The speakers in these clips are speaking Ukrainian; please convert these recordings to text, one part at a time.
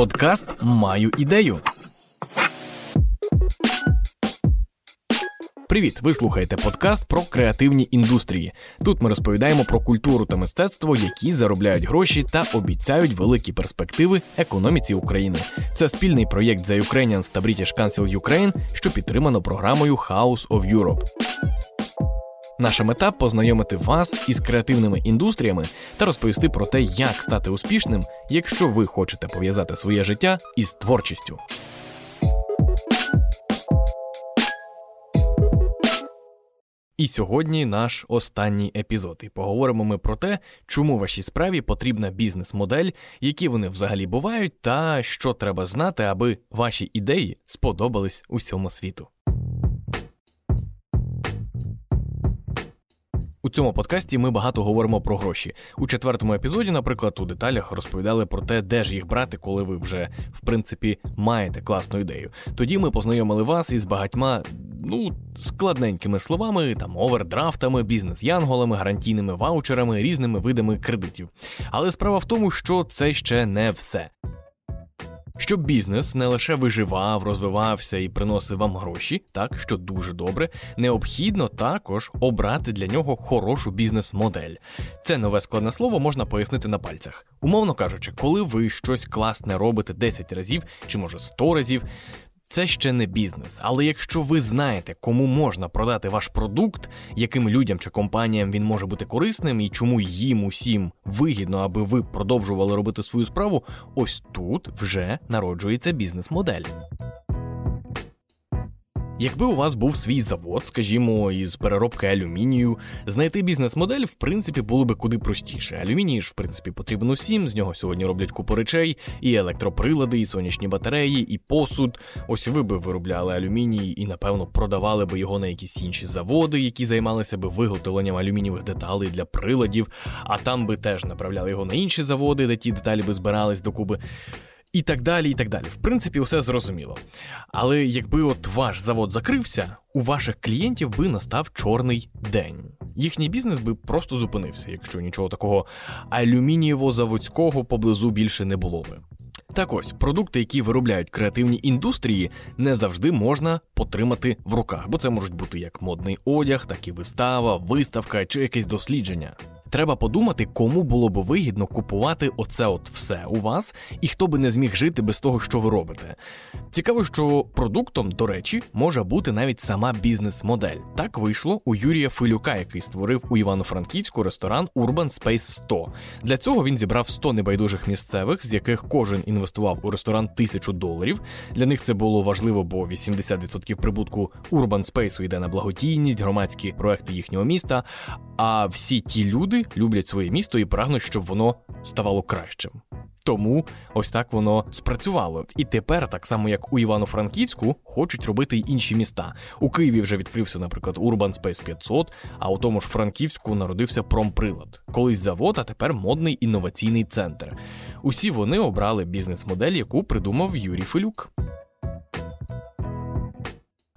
Подкаст Маю ідею. Привіт! Ви слухаєте подкаст про креативні індустрії. Тут ми розповідаємо про культуру та мистецтво, які заробляють гроші та обіцяють великі перспективи економіці України. Це спільний проєкт The Ukrainians та British Council Ukraine, що підтримано програмою House of Europe. Наша мета познайомити вас із креативними індустріями та розповісти про те, як стати успішним, якщо ви хочете пов'язати своє життя із творчістю. І сьогодні наш останній епізод. І поговоримо ми про те, чому вашій справі потрібна бізнес-модель, які вони взагалі бувають, та що треба знати, аби ваші ідеї сподобались усьому світу. У цьому подкасті ми багато говоримо про гроші. У четвертому епізоді, наприклад, у деталях розповідали про те, де ж їх брати, коли ви вже в принципі маєте класну ідею. Тоді ми познайомили вас із багатьма ну складненькими словами, там овердрафтами, бізнес-янголами, гарантійними ваучерами, різними видами кредитів. Але справа в тому, що це ще не все. Щоб бізнес не лише виживав, розвивався і приносив вам гроші, так що дуже добре, необхідно також обрати для нього хорошу бізнес-модель. Це нове складне слово можна пояснити на пальцях. Умовно кажучи, коли ви щось класне робите 10 разів чи може 100 разів, це ще не бізнес, але якщо ви знаєте, кому можна продати ваш продукт, яким людям чи компаніям він може бути корисним і чому їм усім вигідно, аби ви продовжували робити свою справу, ось тут вже народжується бізнес-модель. Якби у вас був свій завод, скажімо, із переробки алюмінію, знайти бізнес-модель, в принципі, було би куди простіше. Алюміній ж, в принципі, потрібен усім. З нього сьогодні роблять купу речей, і електроприлади, і сонячні батареї, і посуд. Ось ви би виробляли алюміній і, напевно, продавали би його на якісь інші заводи, які займалися би виготовленням алюмінієвих деталей для приладів, а там би теж направляли його на інші заводи, де ті деталі би збирались докупи. І так далі, і так далі. В принципі, все зрозуміло. Але якби от ваш завод закрився, у ваших клієнтів би настав чорний день. Їхній бізнес би просто зупинився, якщо нічого такого алюмінієво-заводського поблизу більше не було би. Так ось продукти, які виробляють креативні індустрії, не завжди можна потримати в руках, бо це можуть бути як модний одяг, так і вистава, виставка чи якесь дослідження. Треба подумати, кому було б вигідно купувати оце от все у вас, і хто би не зміг жити без того, що ви робите. Цікаво, що продуктом, до речі, може бути навіть сама бізнес-модель. Так вийшло у Юрія Филюка, який створив у Івано-Франківську ресторан Urban Space 100. Для цього він зібрав 100 небайдужих місцевих, з яких кожен інвестував у ресторан тисячу доларів. Для них це було важливо, бо 80% прибутку Urban Space йде на благодійність, громадські проекти їхнього міста. А всі ті люди люблять своє місто і прагнуть, щоб воно ставало кращим. Тому ось так воно спрацювало. І тепер, так само як у Івано-Франківську, хочуть робити й інші міста. У Києві вже відкрився, наприклад, Urban Space 500, а у тому ж Франківську народився промприлад. Колись завод, а тепер модний інноваційний центр. Усі вони обрали бізнес-модель, яку придумав Юрій Филюк.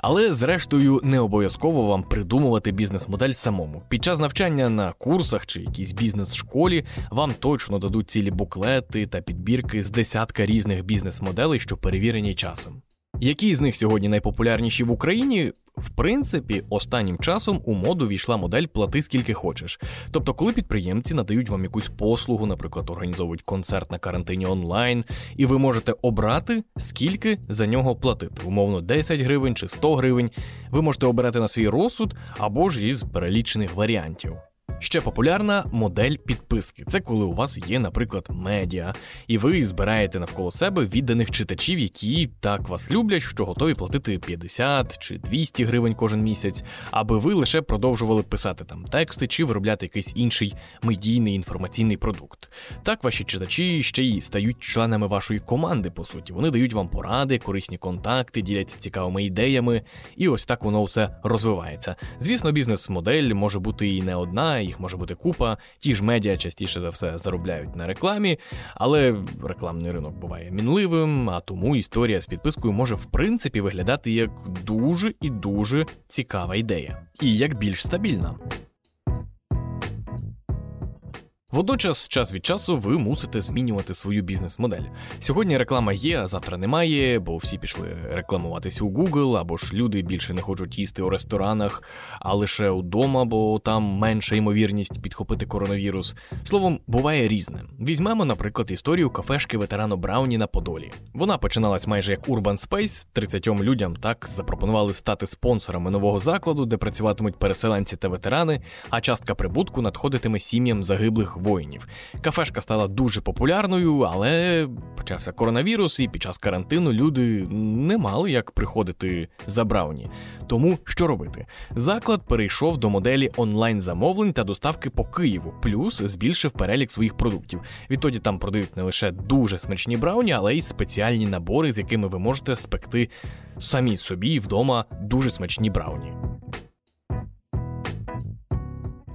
Але зрештою не обов'язково вам придумувати бізнес-модель самому. Під час навчання на курсах чи якійсь бізнес-школі вам точно дадуть цілі буклети та підбірки з десятка різних бізнес-моделей, що перевірені часом. Які з них сьогодні найпопулярніші в Україні? В принципі, останнім часом у моду війшла модель плати скільки хочеш. Тобто, коли підприємці надають вам якусь послугу, наприклад, організовують концерт на карантині онлайн, і ви можете обрати, скільки за нього платити, умовно 10 гривень чи 100 гривень. Ви можете обирати на свій розсуд або ж із перелічених варіантів. Ще популярна модель підписки. Це коли у вас є, наприклад, медіа, і ви збираєте навколо себе відданих читачів, які так вас люблять, що готові платити 50 чи 200 гривень кожен місяць, аби ви лише продовжували писати там тексти чи виробляти якийсь інший медійний інформаційний продукт. Так ваші читачі ще й стають членами вашої команди, по суті. Вони дають вам поради, корисні контакти, діляться цікавими ідеями, і ось так воно все розвивається. Звісно, бізнес-модель може бути і не одна їх може бути купа. Ті ж медіа частіше за все заробляють на рекламі, але рекламний ринок буває мінливим, а тому історія з підпискою може в принципі виглядати як дуже і дуже цікава ідея, і як більш стабільна. Водночас, час від часу, ви мусите змінювати свою бізнес-модель. Сьогодні реклама є, а завтра немає, бо всі пішли рекламуватись у Google, або ж люди більше не хочуть їсти у ресторанах, а лише удома, бо там менша ймовірність підхопити коронавірус. Словом, буває різне. Візьмемо, наприклад, історію кафешки ветерану Брауні на Подолі. Вона починалась майже як Urban Space. 30 людям так запропонували стати спонсорами нового закладу, де працюватимуть переселенці та ветерани, а частка прибутку надходитиме сім'ям загиблих воїнів. Кафешка стала дуже популярною, але почався коронавірус, і під час карантину люди не мали як приходити за Брауні. Тому що робити? Заклад перейшов до моделі онлайн-замовлень та доставки по Києву, плюс збільшив перелік своїх продуктів. Відтоді там продають не лише дуже смачні брауні, але й спеціальні набори, з якими ви можете спекти самі собі вдома дуже смачні брауні.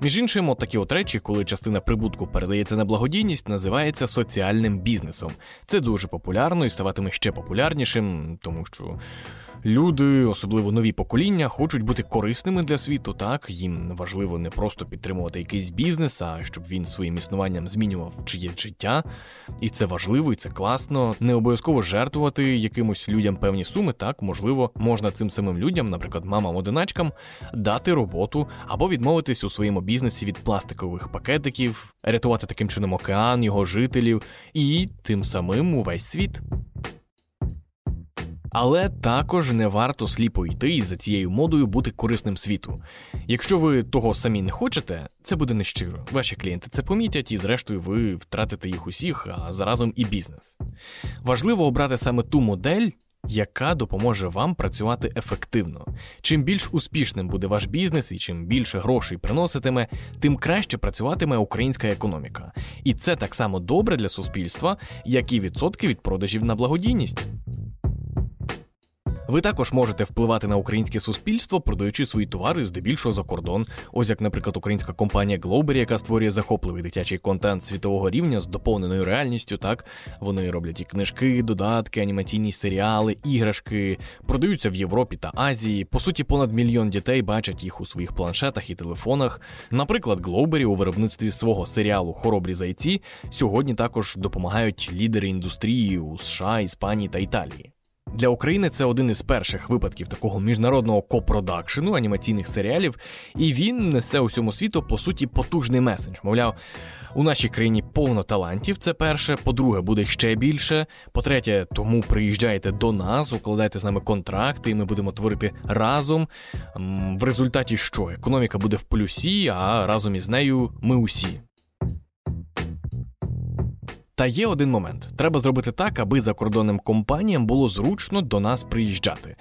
Між іншим, от такі от речі, коли частина прибутку передається на благодійність, називається соціальним бізнесом. Це дуже популярно і ставатиме ще популярнішим, тому що Люди, особливо нові покоління, хочуть бути корисними для світу. Так їм важливо не просто підтримувати якийсь бізнес, а щоб він своїм існуванням змінював чиєсь життя. І це важливо, і це класно. Не обов'язково жертвувати якимось людям певні суми. Так можливо, можна цим самим людям, наприклад, мамам-одиначкам, дати роботу або відмовитись у своєму бізнесі від пластикових пакетиків, рятувати таким чином океан, його жителів і тим самим увесь світ. Але також не варто сліпо йти і за цією модою бути корисним світу. Якщо ви того самі не хочете, це буде нещиро. Ваші клієнти це помітять, і зрештою ви втратите їх усіх, а заразом і бізнес. Важливо обрати саме ту модель. Яка допоможе вам працювати ефективно. Чим більш успішним буде ваш бізнес і чим більше грошей приноситиме, тим краще працюватиме українська економіка. І це так само добре для суспільства, як і відсотки від продажів на благодійність. Ви також можете впливати на українське суспільство, продаючи свої товари здебільшого за кордон. Ось як, наприклад, українська компанія Globeri, яка створює захопливий дитячий контент світового рівня з доповненою реальністю. Так вони роблять і книжки, додатки, анімаційні серіали, іграшки, продаються в Європі та Азії. По суті, понад мільйон дітей бачать їх у своїх планшетах і телефонах. Наприклад, Globeri у виробництві свого серіалу Хоробрі зайці сьогодні також допомагають лідери індустрії у США, Іспанії та Італії. Для України це один із перших випадків такого міжнародного копродакшену анімаційних серіалів, і він несе усьому світу по суті потужний меседж. Мовляв, у нашій країні повно талантів. Це перше. По-друге, буде ще більше. По-третє, тому приїжджайте до нас, укладайте з нами контракти, і ми будемо творити разом. В результаті що? Економіка буде в плюсі, а разом із нею ми усі. Та є один момент: треба зробити так, аби закордонним компаніям було зручно до нас приїжджати.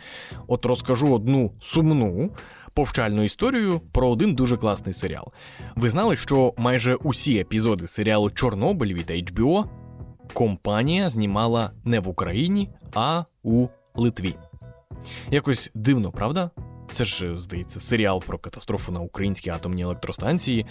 От розкажу одну сумну повчальну історію про один дуже класний серіал. Ви знали, що майже усі епізоди серіалу Чорнобиль від HBO компанія знімала не в Україні, а у Литві. Якось дивно, правда? Це ж, здається, серіал про катастрофу на українській атомній електростанції.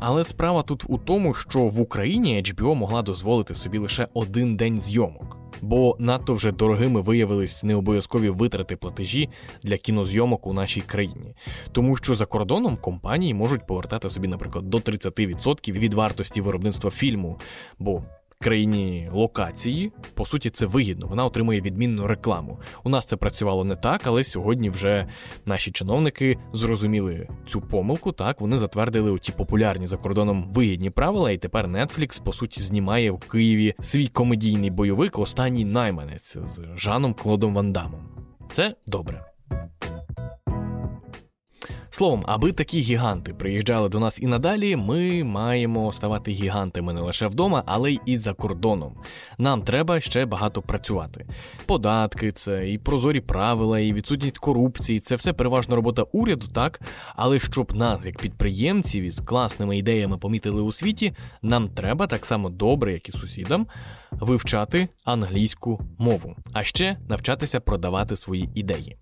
Але справа тут у тому, що в Україні HBO могла дозволити собі лише один день зйомок, бо надто вже дорогими виявились необов'язкові витрати платежі для кінозйомок у нашій країні, тому що за кордоном компанії можуть повертати собі, наприклад, до 30% від вартості виробництва фільму. бо країні локації, по суті, це вигідно. Вона отримує відмінну рекламу. У нас це працювало не так, але сьогодні вже наші чиновники зрозуміли цю помилку. Так вони затвердили ті популярні за кордоном вигідні правила, і тепер Netflix, по суті, знімає в Києві свій комедійний бойовик Останній найманець з Жаном Клодом Вандамом. Це добре. Словом, аби такі гіганти приїжджали до нас і надалі, ми маємо ставати гігантами не лише вдома, але й і за кордоном. Нам треба ще багато працювати. Податки, це і прозорі правила, і відсутність корупції це все переважно робота уряду, так. Але щоб нас, як підприємців, із класними ідеями помітили у світі, нам треба так само добре, як і сусідам, вивчати англійську мову, а ще навчатися продавати свої ідеї.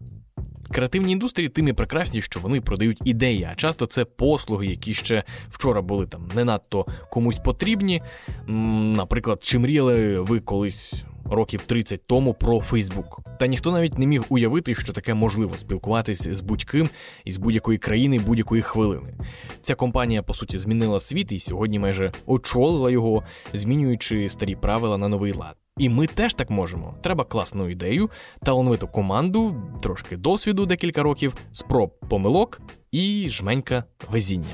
Креативні індустрії тим і прекрасні, що вони продають ідеї, а часто це послуги, які ще вчора були там не надто комусь потрібні. Наприклад, чи мріяли ви колись років 30 тому про Фейсбук. Та ніхто навіть не міг уявити, що таке можливо спілкуватись з будь-ким із будь-якої країни будь-якої хвилини. Ця компанія, по суті, змінила світ і сьогодні майже очолила його, змінюючи старі правила на новий лад. І ми теж так можемо. Треба класну ідею, талановиту команду, трошки досвіду, декілька років, спроб помилок і жменька везіння.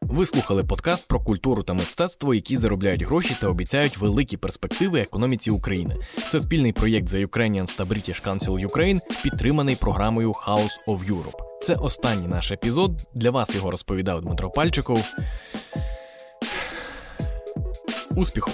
Ви слухали подкаст про культуру та мистецтво, які заробляють гроші та обіцяють великі перспективи економіці України. Це спільний проєкт The Ukrainians та British Council Ukraine, підтриманий програмою House of Europe. Це останній наш епізод. Для вас його розповідав Дмитро Пальчиков. Успіху!